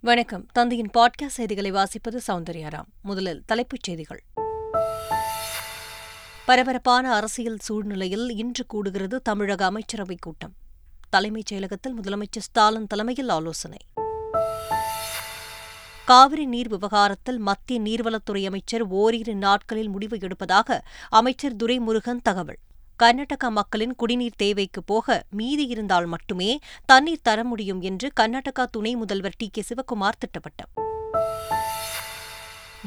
வணக்கம். தந்தையின் பாட்காஸ்ட் செய்திகளை வாசிப்பது சௌந்தர்யாராம். முதலில் தலைப்புச் செய்திகள். பரபரப்பான அரசியல் சூழ்நிலையில் இன்று கூடுகிறது தமிழக அமைச்சரவைக் கூட்டம். தலைமைச் செயலகத்தில் முதலமைச்சர் ஸ்டாலின் தலைமையில் ஆலோசனை. காவிரி நீர் விவகாரத்தில் மத்திய நீர்வளத்துறை அமைச்சர் ஓரிரு நாட்களில் முடிவு எடுப்பதாக அமைச்சர் துரைமுருகன் தகவல். கர்நாடக மக்களின் குடிநீர் தேவைக்கு போக மீதி இருந்தால் மட்டுமே தண்ணீர் தர முடியும் என்று கர்நாடகா துணை முதல்வர் டி. கே. சிவக்குமார் திட்டவட்டம்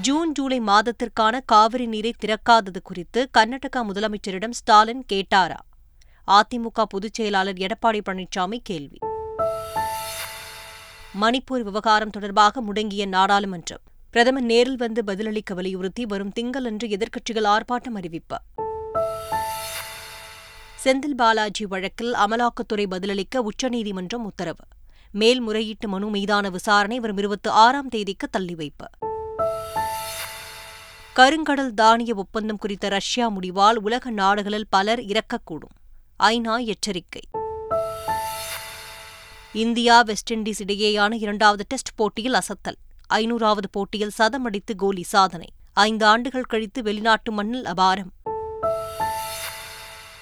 ஜூன் ஜூலை மாதத்திற்கான காவிரி நீரை திறக்காதது குறித்து கர்நாடகா முதலமைச்சரிடம் ஸ்டாலின் கேட்டாரா? அதிமுக பொதுச் செயலாளர் எடப்பாடி பழனிசாமி கேள்வி. மணிப்பூர் விவகாரம் தொடர்பாக முடங்கிய நாடாளுமன்றம். பிரதமர் நேரில் வந்து பதிலளிக்க வலியுறுத்தி வரும் திங்களன்று எதிர்க்கட்சிகள் ஆர்ப்பாட்டம் அறிவிப்பு. செந்தில் பாலாஜி வழக்கில் அமலாக்கத்துறை பதிலளிக்க உச்சநீதிமன்றம் உத்தரவு. மேல்முறையீட்டு மனு மீதான விசாரணை வரும் இருபத்தி ஆறாம் தேதிக்கு தள்ளி வைப்பு. கருங்கடல் தானிய ஒப்பந்தம் குறித்த ரஷ்யா முடிவால் உலக நாடுகளில் பலர் இறக்கக்கூடும் ஐநா எச்சரிக்கை. இந்தியா வெஸ்ட் இண்டீஸ் இடையேயான இரண்டாவது டெஸ்ட் போட்டியில் அசத்தல். ஐநூறாவது போட்டியில் சதமடித்து கோலி சாதனை. ஐந்து ஆண்டுகள் கழித்து வெளிநாட்டு மண்ணில் அபாரம்.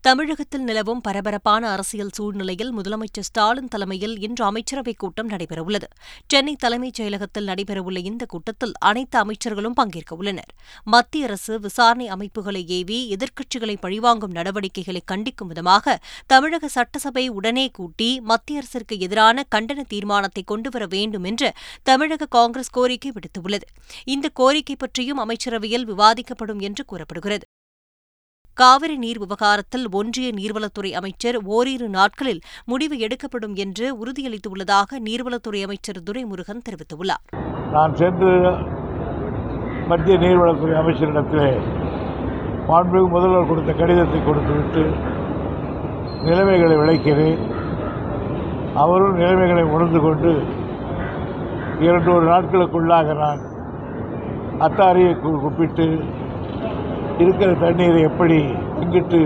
தமிழகத்தில் நிலவும் பரபரப்பான அரசியல் சூழ்நிலையில் முதலமைச்சர் ஸ்டாலின் தலைமையில் இன்று அமைச்சரவைக் கூட்டம் நடைபெறவுள்ளது. சென்னை தலைமைச் செயலகத்தில் நடைபெறவுள்ள இந்த கூட்டத்தில் அனைத்து அமைச்சர்களும் பங்கேற்க உள்ளனர். மத்திய அரசு விசாரணை அமைப்புகளை ஏவி எதிர்க்கட்சிகளை பழிவாங்கும் நடவடிக்கைகளை கண்டிக்கும் விதமாக தமிழக சட்டசபை உடனே கூட்டி மத்திய அரசிற்கு எதிரான கண்டன தீர்மானத்தை கொண்டுவர வேண்டும் என்று தமிழக காங்கிரஸ் கோரிக்கை விடுத்துள்ளது. இந்த கோரிக்கை பற்றியும் அமைச்சரவையில் விவாதிக்கப்படும் என்று கூறப்படுகிறது. காவிரி நீர் விவகாரத்தில் ஒன்றிய நீர்வளத்துறை அமைச்சர் ஓரிரு நாட்களில் முடிவு எடுக்கப்படும் என்று உறுதியளித்துள்ளதாக நீர்வளத்துறை அமைச்சர் துரைமுருகன் தெரிவித்துள்ளார். நான் சென்று மத்திய நீர்வளத்துறை அமைச்சரிடத்திலே மாண்புமிகு முதல்வர் கொடுத்த கடிதத்தை கொடுத்துவிட்டு நிலைமைகளை விளைக்கிறேன் அவரும் நிலைமைகளை உணர்ந்து கொண்டு இரண்டு ஒரு நாட்களுக்குள்ளாக நான் அத்தாரியை கூப்பிட்டு இருக்கிற தண்ணீரை எப்படி பங்கிட்டு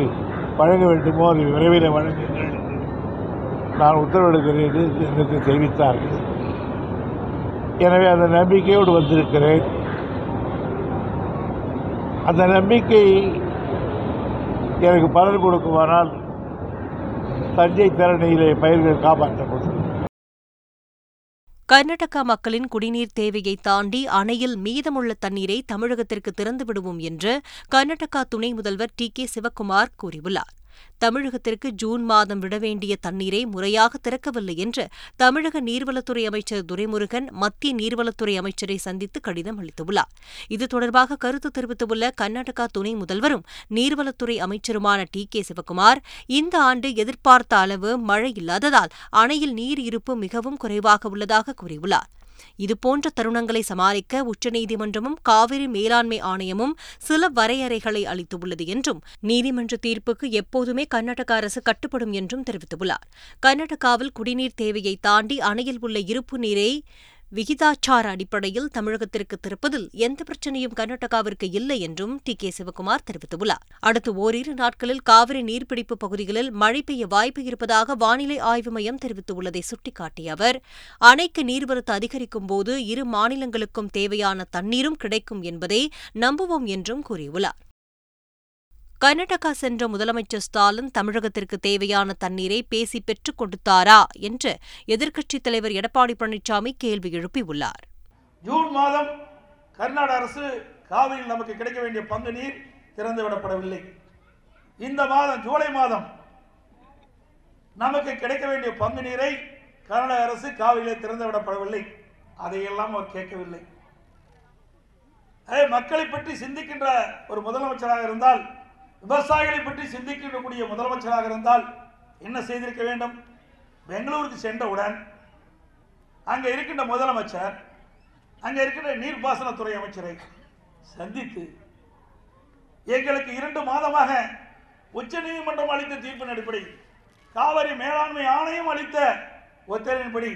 வழங்க வேண்டுமோ அதை விரைவில் வழங்குங்கள் நான் உத்தரவிடுகிறேன் என்று எனக்கு தெரிவித்தார்கள். எனவே அந்த நம்பிக்கையோடு வந்திருக்கிறேன். அந்த நம்பிக்கை எனக்கு பலன் கொடுக்குமானால் தஞ்சை திறனையிலே பயிர்கள் காப்பாற்றப்படும். கர்நாடகா மக்களின் குடிநீர் தேவையை தாண்டி அணையில் மீதமுள்ள தண்ணீரை தமிழகத்திற்கு திறந்துவிடுவோம் என்று கர்நாடகா துணை முதல்வர் டி கே சிவக்குமார் கூறியுள்ளார். தமிழகத்திற்கு ஜூன் மாதம் விட வேண்டிய தண்ணீரை முறையாக திறக்கவில்லை என்று தமிழக நீர்வளத்துறை அமைச்சர் துரைமுருகன் மத்திய நீர்வளத்துறை அமைச்சரை சந்தித்து கடிதம் அளித்துள்ளார். இது தொடர்பாக கருத்து தெரிவித்துள்ள கர்நாடகா துணை முதல்வரும் நீர்வளத்துறை அமைச்சருமான டி. கே. சிவக்குமார் இந்த ஆண்டு எதிர்பார்த்த அளவு மழை இல்லாததால் அணையில் நீர் இருப்பு மிகவும் குறைவாக உள்ளதாக கூறியுள்ளார். இதுபோன்ற தருணங்களை சமாளிக்க உச்சநீதிமன்றமும் காவிரி மேலாண்மை ஆணையமும் சில வரையறைகளை அளித்துள்ளது என்றும் நீதிமன்ற தீர்ப்புக்கு எப்போதுமே கர்நாடக அரசு கட்டுப்படும் என்றும் தெரிவித்துள்ளார். கர்நாடகாவில் குடிநீர் தேவையை தாண்டி அணையில் உள்ள இருப்பு நீரை விகிதாச்சார அடிப்படையில் தமிழகத்திற்கு திருப்பதில் எந்த பிரச்சனையும் கர்நாடகாவிற்கு இல்லை என்றும் டி. கே. சிவக்குமார் தெரிவித்துள்ளார். அடுத்து ஓரிரு நாட்களில் காவிரி நீர்பிடிப்பு பகுதிகளில் மழை பெய்ய வாய்ப்பு இருப்பதாக வானிலை ஆய்வு மையம் தெரிவித்துள்ளதை சுட்டிக்காட்டிய அவர் அணைக்கு நீர்வரத்து அதிகரிக்கும் போது இரு மாநிலங்களுக்கும் தேவையான தண்ணீரும் கிடைக்கும் என்பதை நம்புவோம் என்றும் கூறியுள்ளார். கர்நாடகா சென்ற முதலமைச்சர் ஸ்டாலின் தமிழகத்திற்கு தேவையான தண்ணீரை பேசி பெற்றுக் கொடுத்தாரா என்று எதிர்க்கட்சித் தலைவர் எடப்பாடி பழனிசாமி கேள்வி எழுப்பியுள்ளார். ஜூன் மாதம் கர்நாடக அரசு காவிரியில் நமக்கு கிடைக்க வேண்டிய பங்கு நீர் திறந்துவிடப்படவில்லை இந்த மாதம் ஜூலை மாதம் நமக்கு கிடைக்க வேண்டிய பங்கு நீரை கர்நாடக அரசு காவிரியில் திறந்துவிடப்படவில்லை அதையெல்லாம் அவர் கேட்கவில்லை. மக்களை பற்றி சிந்திக்கின்ற ஒரு முதலமைச்சராக இருந்தால் விவசாயிகளை பற்றி சிந்திக்கக்கூடிய முதலமைச்சராக இருந்தால் என்ன செய்திருக்க வேண்டும்? பெங்களூருக்கு சென்றவுடன் அங்கே இருக்கின்ற முதலமைச்சர் அங்கே இருக்கின்ற நீர்ப்பாசனத்துறை அமைச்சரை சந்தித்து எங்களுக்கு இரண்டு மாதமாக உச்ச நீதிமன்றம் அளித்த தீர்ப்பின் அடிப்படையில் காவிரி மேலாண்மை ஆணையம் அளித்த உத்தரவின்படி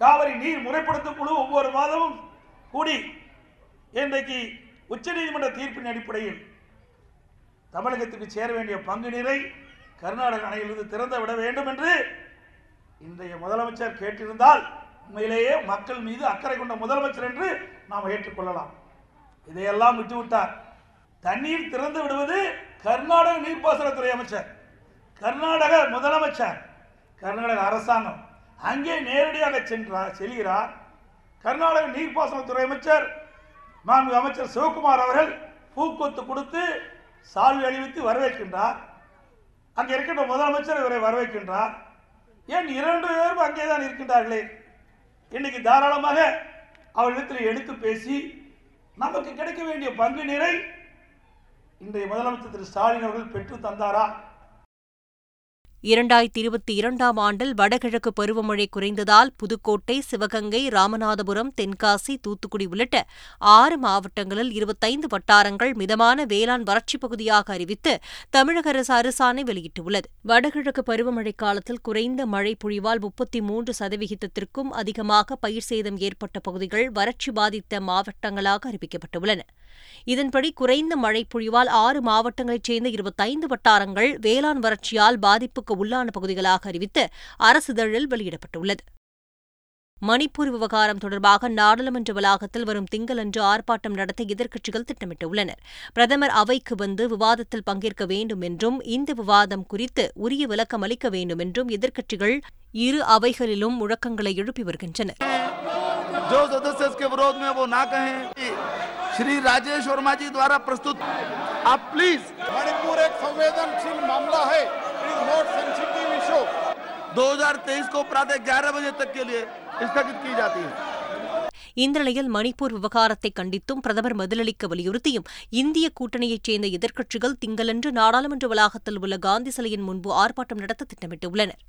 காவிரி நீர் முறைப்படுத்தும் குழு ஒவ்வொரு மாதமும் கூடி இன்றைக்கு உச்சநீதிமன்ற தீர்ப்பின் அடிப்படையில் தமிழகத்துக்கு சேர வேண்டிய பங்கு நீரை கர்நாடக அணையிலிருந்து திறந்து விட வேண்டும் என்று இன்றைய முதலமைச்சர் கேட்டிருந்தால் உண்மையிலேயே மக்கள் மீது அக்கறை கொண்ட முதலமைச்சர் என்று நாம் ஏற்றுக்கொள்ளலாம். இதையெல்லாம் விட்டுவிட்டார். தண்ணீர் திறந்து விடுவது கர்நாடக நீர்ப்பாசனத்துறை அமைச்சர் கர்நாடக முதலமைச்சர் கர்நாடக அரசாங்கம். அங்கே நேரடியாக சென்றார் செல்கிறார் கர்நாடக நீர்ப்பாசனத்துறை அமைச்சர் மாண்பு அமைச்சர் சிவகுமார் அவர்கள் பூக்கொத்து கொடுத்து சால்வி அணிவித்து வரவேற்கின்றார். அங்கே இருக்கின்ற முதலமைச்சர் இவரை வரவேற்கின்றார். ஏன் இரண்டு பேரும் அங்கே தான் இருக்கின்றார்களே? இன்னைக்கு தாராளமாக அவரிடத்தில் எடுத்து பேசி நமக்கு கிடைக்க வேண்டிய பங்கு நிறை இன்றைய முதலமைச்சர் திரு ஸ்டாலின் அவர்கள் பெற்று தந்தாரா? இரண்டாயிரத்தி இருபத்தி இரண்டாம் ஆண்டில் வடகிழக்கு பருவமழை குறைந்ததால் புதுக்கோட்டை சிவகங்கை ராமநாதபுரம் தென்காசி தூத்துக்குடி உள்ளிட்ட ஆறு மாவட்டங்களில் இருபத்தைந்து வட்டாரங்கள் மிதமான வேளாண் வறட்சிப் பகுதியாக அறிவித்து தமிழக அரசு அரசாணை வெளியிட்டுள்ளது. வடகிழக்கு பருவமழை காலத்தில் குறைந்த மழை பொழிவால் முப்பத்தி மூன்று சதவிகிதத்திற்கும் அதிகமாக பயிர் சேதம் ஏற்பட்ட பகுதிகள் வறட்சி பாதித்த மாவட்டங்களாக அறிவிக்கப்பட்டுள்ளன. இதன்படி குறைந்த மழை பொழிவால் ஆறு மாவட்டங்களைச் சேர்ந்த இருபத்தைந்து வட்டாரங்கள் வேளாண் வறட்சியால் பாதிப்புக்கு உள்ளான பகுதிகளாக அறிவித்து அரசிதழில் வெளியிடப்பட்டுள்ளது. மணிப்பூர் விவகாரம் தொடர்பாக நாடாளுமன்ற வளாகத்தில் வரும் திங்களன்று ஆர்ப்பாட்டம் நடத்த எதிர்க்கட்சிகள் திட்டமிட்டுள்ளனர். பிரதமர் அவைக்கு வந்து விவாதத்தில் பங்கேற்க வேண்டும் என்றும் இந்த விவாதம் குறித்து உரிய விளக்கம் அளிக்க வேண்டும் என்றும் எதிர்க்கட்சிகள் இரு அவைகளிலும் முழக்கங்களை எழுப்பி வருகின்றன जो सदस्य इसके विरोध में वो ना कहें श्री राजेश वर्मा जी द्वारा प्रस्तुत आप प्लीज मणिपुर एक संवेदनशील मामला है it is not sensitive issue 2023 को प्रातः 11 बजे तक के लिए स्थगित की जाती है இந்த நிலையில் மணிப்பூர் விவகாரத்தை கண்டித்தும் பிரதமர் பதிலளிக்க வலியுறுத்தியும் இந்திய கூட்டணியைச் சேர்ந்த எதிர்க்கட்சிகள் திங்களன்று நாடாளுமன்ற வளாகத்தில் உள்ள காந்தி சிலையின் முன்பு ஆர்ப்பாட்டம் நடத்த திட்டமிட்டுள்ளனர்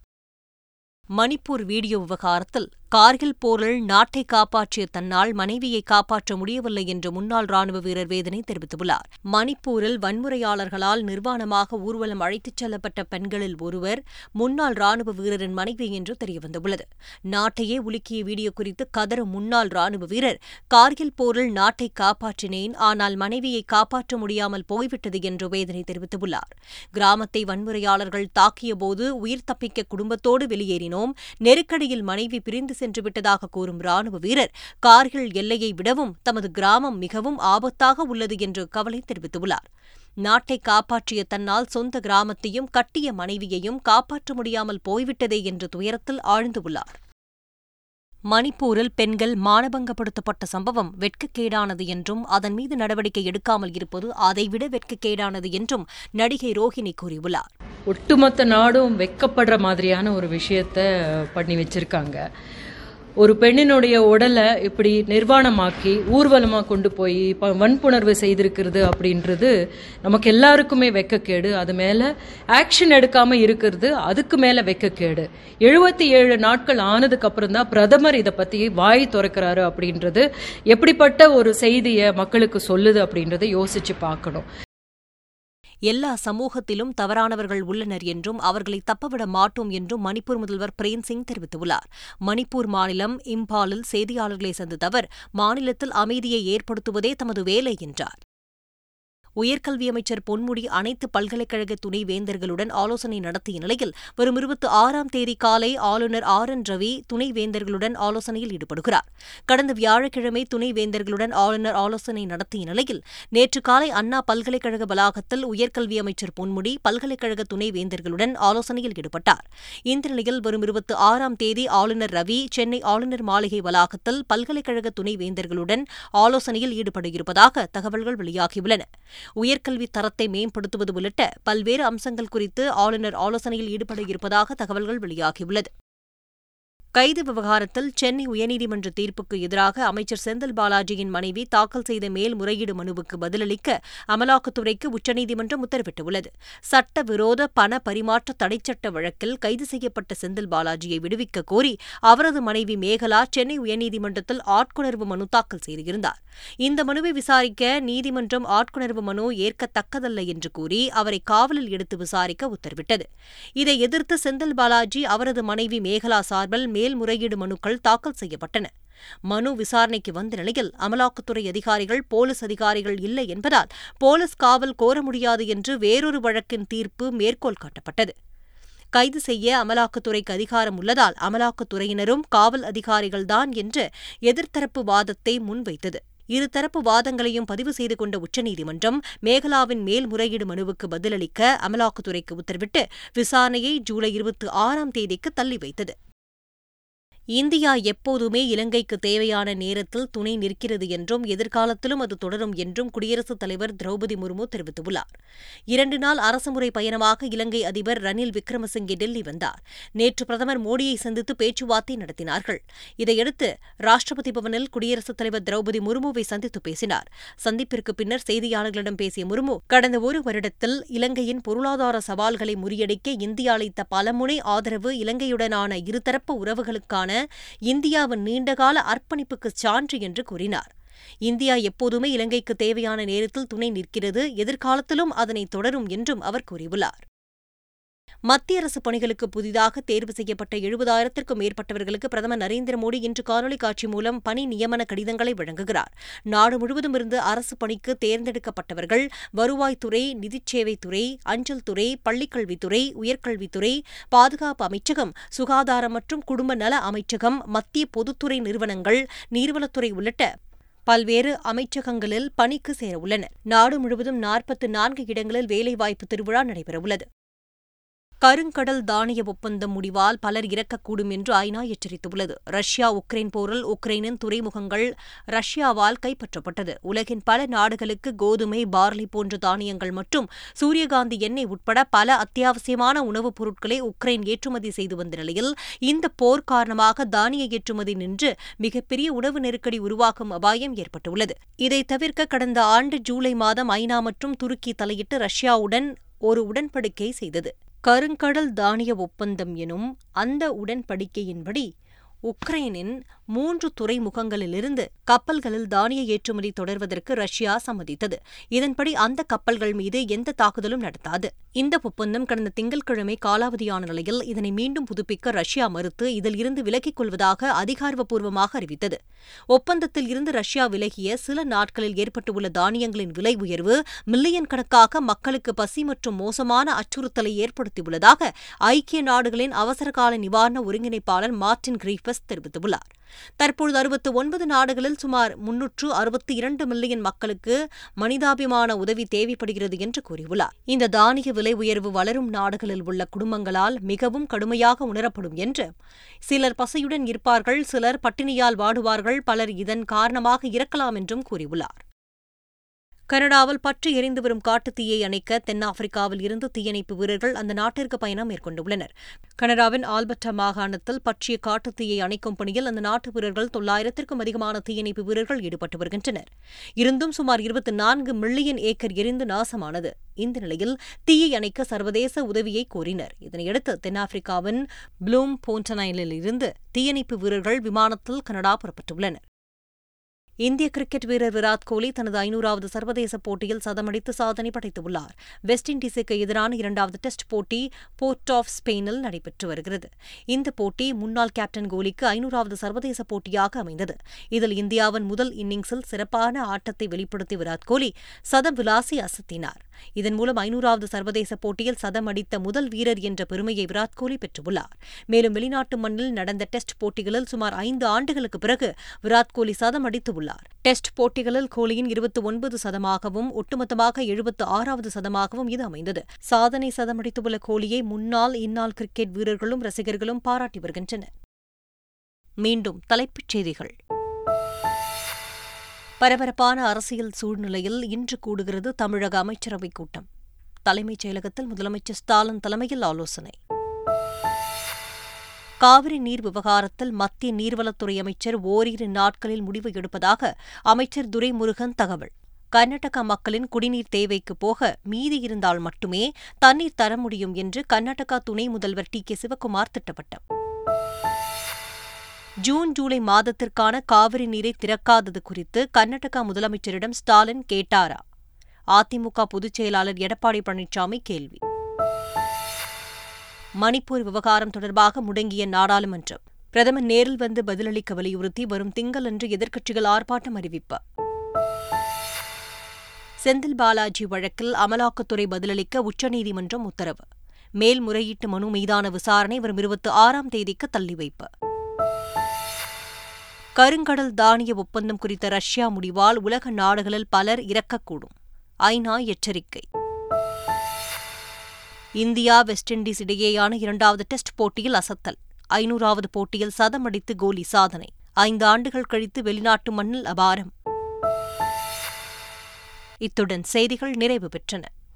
மணிப்பூர் வீடியோ விவகாரத்தில் கார்கில் போரில் நாட்டை காப்பாற்றிய தன்னால் மனைவியை காப்பாற்ற முடியவில்லை என்று முன்னாள் ராணுவ வீரர் வேதனை தெரிவித்துள்ளார். மணிப்பூரில் வன்முறையாளர்களால் நிர்வாணமாக ஊர்வலம் அழைத்துச் செல்லப்பட்ட பெண்களில் ஒருவர் முன்னாள் ராணுவ வீரரின் மனைவி என்று தெரியவந்துள்ளது. நாட்டையே உலுக்கிய வீடியோ குறித்து கதறும் முன்னாள் ராணுவ வீரர் கார்கில் போரில் நாட்டை காப்பாற்றினேன் ஆனால் மனைவியை காப்பாற்ற முடியாமல் போய்விட்டது என்று வேதனை தெரிவித்துள்ளார். கிராமத்தை வன்முறையாளர்கள் தாக்கியபோது உயிர் தப்பிக்க குடும்பத்தோடு வெளியேறினோம் நெருக்கடியில் மனைவி பிரிந்து சென்று விட்டதாக கூறும் ராணுவ வீரர் கார்கில் எல்லையை விடவும் தமது கிராமம் மிகவும் ஆபத்தாக உள்ளது என்று கவலை தெரிவித்துள்ளார். நாட்டை காப்பாற்றிய தன்னால் சொந்த கிராமத்தையும் கட்டிய மனைவியையும் காப்பாற்ற முடியாமல் போய்விட்டதே என்று துயரத்தில் ஆழ்ந்துள்ளார் மணிப்பூரில் பெண்கள் மானபங்கப்படுத்தப்பட்ட சம்பவம் வெட்கக்கேடானது என்றும் அதன் மீது நடவடிக்கை எடுக்காமல் இருப்பது அதைவிட வெட்கக்கேடானது என்றும் நடிகை ரோஹிணி கூறியுள்ளார். ஒட்டுமொத்த நாடும் வெக்கப்படுற மாதிரியான ஒரு விஷயத்த பண்ணி வச்சிருக்காங்க. ஒரு பெண்ணினுடைய உடலை இப்படி நிர்வாணமாக்கி ஊர்வலமாக கொண்டு போய் ப- வன்புணர்வு செய்திருக்கிறது அப்படின்றது நமக்கு எல்லாருக்குமே வெக்கக்கேடு. அது மேலே ஆக்ஷன் எடுக்காமல் இருக்கிறது அதுக்கு மேலே வெக்கக்கேடு. எழுபத்தி ஏழு நாட்கள் ஆனதுக்கு அப்புறம் தான் பிரதமர் இதை பற்றி வாய் திறக்கிறாரு அப்படின்றது. எப்படிப்பட்ட ஒரு செய்தியை மக்களுக்கு சொல்லுது அப்படின்றத யோசித்து பார்க்கணும். எல்லா சமூகத்திலும் தவறானவர்கள் உள்ளனர் என்றும் அவர்களை தப்பவிட மாட்டோம் என்றும் மணிப்பூர் முதல்வர் பிரேம் சிங் தெரிவித்துள்ளார். மணிப்பூர் மாநிலம் இம்பாலில் செய்தியாளர்களை சந்தித்த அவர் மாநிலத்தில் அமைதியை ஏற்படுத்துவதே தமது வேலை என்றார். உயர்கல்வி அமைச்சர் பொன்முடி அனைத்து பல்கலைக்கழக துணை வேந்தர்களுடன் ஆலோசனை நடத்திய நிலையில் வரும் இருபத்தி ஆறாம் தேதி காலை ஆளுநர் ஆர் என் ரவி துணை வேந்தர்களுடன் ஆலோசனையில் ஈடுபடுகிறார். கடந்த வியாழக்கிழமை துணை வேந்தர்களுடன் ஆளுநர் ஆலோசனை நடத்திய நிலையில் நேற்று காலை அண்ணா பல்கலைக்கழக வளாகத்தில் உயர்கல்வி அமைச்சர் பொன்முடி பல்கலைக்கழக துணை வேந்தர்களுடன் ஆலோசனையில் ஈடுபட்டார். இந்த நிலையில் வரும் இருபத்தி ஆறாம் தேதி ஆளுநர் ரவி சென்னை ஆளுநர் மாளிகை வளாகத்தில் பல்கலைக்கழக துணை வேந்தர்களுடன் ஆலோசனையில் ஈடுபட இருப்பதாக தகவல்கள் வெளியாகியுள்ளன. உயர்கல்வி தரத்தை மேம்படுத்துவது உள்ளிட்ட பல்வேறு அம்சங்கள் குறித்து ஆளுநர் ஆலோசனையில் ஈடுபட இருப்பதாக தகவல்கள் வெளியாகியுள்ளது. கைது விவகாரத்தில் சென்னை உயர்நீதிமன்ற தீர்ப்புக்கு எதிராக அமைச்சர் செந்தில் பாலாஜியின் மனைவி தாக்கல் செய்த மேல்முறையீடு மனுவுக்கு பதிலளிக்க அமலாக்கத்துறைக்கு உச்சநீதிமன்றம் உத்தரவிட்டுள்ளது. சட்டவிரோத பண பரிமாற்ற தடைச்சட்ட வழக்கில் கைது செய்யப்பட்ட செந்தில் பாலாஜியை விடுவிக்க கோரி அவரது மனைவி மேகலா சென்னை உயர்நீதிமன்றத்தில் ஆட்கொணர்வு மனு தாக்கல் செய்திருந்தார். இந்த மனுவை விசாரிக்க நீதிமன்றம் ஆட்கொணர்வு மனு ஏற்கத்தக்கதல்ல என்று கூறி அவரை காவலில் எடுத்து விசாரிக்க உத்தரவிட்டது. இதை எதிர்த்து செந்தில் பாலாஜி அவரது மனைவி மேகலா சார்பில் மேல்முறையீடு மனுக்கள் தாக்கல் செய்யப்பட்டன. மனு விசாரணைக்கு வந்த நிலையில் அமலாக்கத்துறை அதிகாரிகள் போலீஸ் அதிகாரிகள் இல்லை என்பதால் போலீஸ் காவல் கோர முடியாது என்று வேறொரு வழக்கின் தீர்ப்பு மேற்கோள் காட்டப்பட்டது. கைது செய்ய அமலாக்கத்துறைக்கு அதிகாரம் உள்ளதால் அமலாக்கத்துறையினரும் காவல் அதிகாரிகள்தான் என்று எதிர்த்தரப்பு வாதத்தை முன்வைத்தது. இருதரப்பு வாதங்களையும் பதிவு செய்து கொண்ட உச்சநீதிமன்றம் மேகலாவின் மேல்முறையீடு மனுவுக்கு பதிலளிக்க அமலாக்கத்துறைக்கு உத்தரவிட்டு விசாரணையை ஜூலை இருபத்தி ஆறாம் தேதிக்கு தள்ளி வைத்தது. இந்தியா எப்போதுமே இலங்கைக்கு தேவையான நேரத்தில் துணை நிற்கிறது என்றும் எதிர்காலத்திலும் அது தொடரும் என்றும் குடியரசுத் தலைவர் திரௌபதி முர்மு தெரிவித்துள்ளார். இரண்டு நாள் அரசுமுறை பயணமாக இலங்கை அதிபர் ரணில் விக்ரமசிங்கே டெல்லி வந்தார். நேற்று பிரதமர் மோடியை சந்தித்து பேச்சுவார்த்தை நடத்தினார்கள். இதையடுத்து ராஷ்டிரபதி பவனில் குடியரசுத் தலைவர் திரௌபதி முர்முவை சந்தித்து பேசினார். சந்திப்பிற்கு பின்னர் செய்தியாளர்களிடம் பேசிய முர்மு கடந்த ஒரு வருடத்தில் இலங்கையின் பொருளாதார சவால்களை முறியடிக்க இந்தியா அளித்த பலமுனை ஆதரவு இலங்கையுடனான இருதரப்பு உறவுகளுக்கான இந்தியாவின் நீண்டகால அர்ப்பணிப்புக்கு சான்று என்று கூறினார். இந்தியா எப்போதுமே இலங்கைக்கு தேவையான நேரத்தில் துணை நிற்கிறது எதிர்காலத்திலும் அதனை தொடரும் என்றும் அவர் கூறியுள்ளார். மத்திய அரசு பணிகளுக்கு புதிதாக தேர்வு செய்யப்பட்ட எழுபதாயிரத்திற்கும் மேற்பட்டவர்களுக்கு பிரதமர் நரேந்திர மோடி இன்று காணொலி காட்சி மூலம் பணி நியமன கடிதங்களை வழங்குகிறார். நாடு முழுவதும் இருந்து அரசு பணிக்கு தேர்ந்தெடுக்கப்பட்டவர்கள் வருவாய்த்துறை நிதிச்சேவைத்துறை அஞ்சல் துறை பள்ளிக்கல்வித்துறை உயர்கல்வித்துறை பாதுகாப்பு அமைச்சகம் சுகாதாரம் மற்றும் குடும்ப நல அமைச்சகம் மத்திய பொதுத்துறை நிறுவனங்கள் நீர்வளத்துறை உள்ளிட்ட பல்வேறு அமைச்சகங்களில் பணிக்கு சேரவுள்ளனர் நாடு முழுவதும் நாற்பத்து நான்கு இடங்களில் வேலைவாய்ப்பு திருவிழா நடைபெறவுள்ளது. கருங்கடல் தானிய ஒப்பந்தம் முடிவால் பலர் இறக்கக்கூடும் என்று ஐநா எச்சரித்துள்ளது. ரஷ்யா உக்ரைன் போரில் உக்ரைனின் துறைமுகங்கள் ரஷ்யாவால் கைப்பற்றப்பட்டது. உலகின் பல நாடுகளுக்கு கோதுமை பார்லி போன்ற தானியங்கள் மற்றும் சூரியகாந்தி எண்ணெய் உட்பட பல அத்தியாவசியமான உணவுப் பொருட்களை உக்ரைன் ஏற்றுமதி செய்து வந்த நிலையில் இந்த போர் காரணமாக தானிய ஏற்றுமதி நின்று மிகப்பெரிய உணவு நெருக்கடி உருவாகும் அபாயம் ஏற்பட்டுள்ளது. இதை தவிர்க்க கடந்த ஆண்டு ஜூலை மாதம் ஐநா மற்றும் துருக்கி தலையிட்டு ரஷ்யாவுடன் ஒரு உடன்படிக்கை செய்தது. கருங்கடல் தானிய ஒப்பந்தம் எனும் அந்த உடன்படிக்கையின்படி உக்ரைனின் மூன்று துறைமுகங்களிலிருந்து கப்பல்களில் தானிய ஏற்றுமதி தொடர்வதற்கு ரஷ்யா சம்மதித்தது. இதன்படி அந்த கப்பல்கள் மீது எந்த தாக்குதலும் நடத்தாது. இந்த ஒப்பந்தம் கடந்த திங்கட்கிழமை காலாவதியான நிலையில் இதனை மீண்டும் புதுப்பிக்க ரஷ்யா மறுத்து இதில் இருந்து விலகிக் கொள்வதாக அதிகாரப்பூர்வமாக அறிவித்தது. ஒப்பந்தத்தில் இருந்து ரஷ்யா விலகிய சில நாட்களில் ஏற்பட்டுள்ள தானியங்களின் விலை உயர்வு மில்லியன் கணக்காக மக்களுக்கு பசி மற்றும் மோசமான அச்சுறுத்தலை ஏற்படுத்தியுள்ளதாக ஐக்கிய நாடுகளின் அவசரகால நிவாரண ஒருங்கிணைப்பாளர் மார்டின் கிரீஃபஸ் தெரிவித்துள்ளார். தற்பொழுது அறுபத்து ஒன்பது நாடுகளில் சுமார் முன்னூற்று அறுபத்தி இரண்டு மில்லியன் மக்களுக்கு மனிதாபிமான உதவி தேவைப்படுகிறது என்று கூறியுள்ளார். இந்த தானிய விலை உயர்வு வளரும் நாடுகளில் உள்ள குடும்பங்களால் மிகவும் கடுமையாக உணரப்படும் என்று சிலர் பசியுடன் இருப்பார்கள் சிலர் பட்டினியால் வாடுவார்கள் பலர் இதன் காரணமாக இறக்கலாம் என்றும் கூறியுள்ளார். கனடாவில் பற்றி எரிந்து வரும் காட்டுத்தீயை அணைக்க தென்னாப்பிரிக்காவில் இருந்து தீயணைப்பு வீரர்கள் அந்த நாட்டிற்கு பயணம் மேற்கொண்டுள்ளனர். கனடாவின் ஆல்பர்டா மாகாணத்தில் பற்றிய காட்டுத்தீயை அணைக்கும் பணியில் அந்த நாட்டு வீரர்கள் தொள்ளாயிரத்திற்கும் அதிகமான தீயணைப்பு வீரர்கள் ஈடுபட்டு வருகின்றனர். இருந்தும் சுமார் இருபத்தி நான்கு மில்லியன் ஏக்கர் எரிந்து நாசமானது. இந்த நிலையில் தீயை அணைக்க சர்வதேச உதவியை கோரினர். இதனையடுத்து தென்னாப்பிரிக்காவின் ப்ளூம் போன்டனைலிருந்து தீயணைப்பு வீரர்கள் விமானத்தில் கனடா புறப்பட்டுள்ளனர். இந்திய கிரிக்கெட் வீரர் விராட் கோலி தனது ஐநூறாவது சர்வதேச போட்டியில் சதமடித்து சாதனை படைத்துள்ளார். வெஸ்ட் இண்டீஸுக்கு எதிரான இரண்டாவது டெஸ்ட் போட்டி போர்ட் ஆஃப் ஸ்பெயினில் நடைபெற்று வருகிறது. இந்த போட்டி முன்னாள் கேப்டன் கோலிக்கு ஐநூறாவது சர்வதேச போட்டியாக அமைந்தது. இதில் இந்தியாவின் முதல் இன்னிங்ஸில் சிறப்பான ஆட்டத்தை வெளிப்படுத்தி விராட் கோலி சதம் விளாசி அசத்தினார். இதன் மூலம் ஐநூறாவது சர்வதேச போட்டியில் சதம் அடித்த முதல் வீரர் என்ற பெருமையை விராட் கோலி பெற்றுள்ளார். மேலும் வெளிநாட்டு மண்ணில் நடந்த டெஸ்ட் போட்டிகளில் சுமார் ஐந்து ஆண்டுகளுக்கு பிறகு விராட் கோலி சதம் அடித்துள்ளார் டெஸ்ட் போட்டிகளில் கோலியின் இருபத்தி ஒன்பது சதமாகவும் ஒட்டுமொத்தமாக எழுபத்து ஆறாவது சதமாகவும் இது அமைந்தது. சாதனை சதமடித்துள்ள கோலியை முன்னாள் இந்நாள் கிரிக்கெட் வீரர்களும் ரசிகர்களும் பாராட்டி வருகின்றனர். மீண்டும் தலைப்புச் செய்திகள். பரபரப்பான அரசியல் சூழ்நிலையில் இன்று கூடுகிறது தமிழக அமைச்சரவைக் கூட்டம். தலைமைச் செயலகத்தில் முதலமைச்சர் ஸ்டாலின் தலைமையில் ஆலோசனை. காவிரி நீர் விவகாரத்தில் மத்திய நீர்வளத்துறை அமைச்சர் ஓரிரு நாட்களில் முடிவு எடுப்பதாக அமைச்சர் துரைமுருகன் தகவல். கர்நாடக மக்களின் குடிநீர் தேவைக்கு போக மீதி இருந்தால் மட்டுமே தண்ணீர் தர முடியும் என்று கர்நாடகா துணை முதல்வர் டி கே சிவக்குமார் திட்டவட்டம் ஜூன் ஜூலை மாதத்திற்கான காவிரி நீரை திறக்காதது குறித்து கர்நாடகா முதலமைச்சரிடம் ஸ்டாலின் கேட்டாரா? அதிமுக பொதுச் செயலாளர் எடப்பாடி பழனிசாமி கேள்வி. மணிப்பூர் விவகாரம் தொடர்பாக முடங்கிய நாடாளுமன்றம். பிரதமர் நேரில் வந்து பதிலளிக்க வலியுறுத்தி வரும் திங்களன்று எதிர்க்கட்சிகள் ஆர்ப்பாட்டம் அறிவிப்பு. செந்தில் பாலாஜி வழக்கில் அமலாக்கத்துறை பதிலளிக்க உச்சநீதிமன்றம் உத்தரவு. மேல்முறையீட்டு மனு மீதான விசாரணை வரும் இருபத்தி ஆறாம் தேதிக்கு தள்ளி வைப்பு. கருங்கடல் தானிய ஒப்பந்தம் குறித்த ரஷ்யா முடிவால் உலக நாடுகளில் பலர் இறக்கக்கூடும். ஐநா எச்சரிக்கை. இந்தியா வெஸ்ட் இண்டீஸ் இடையேயான இரண்டாவது டெஸ்ட் போட்டியில் அசத்தல். ஐநூறாவது போட்டியில் சதம் அடித்து கோலி சாதனை. ஐந்து ஆண்டுகள் கழித்து வெளிநாட்டு மண்ணில் அபாரம். இத்துடன் செய்திகள் நிறைவு பெற்றன.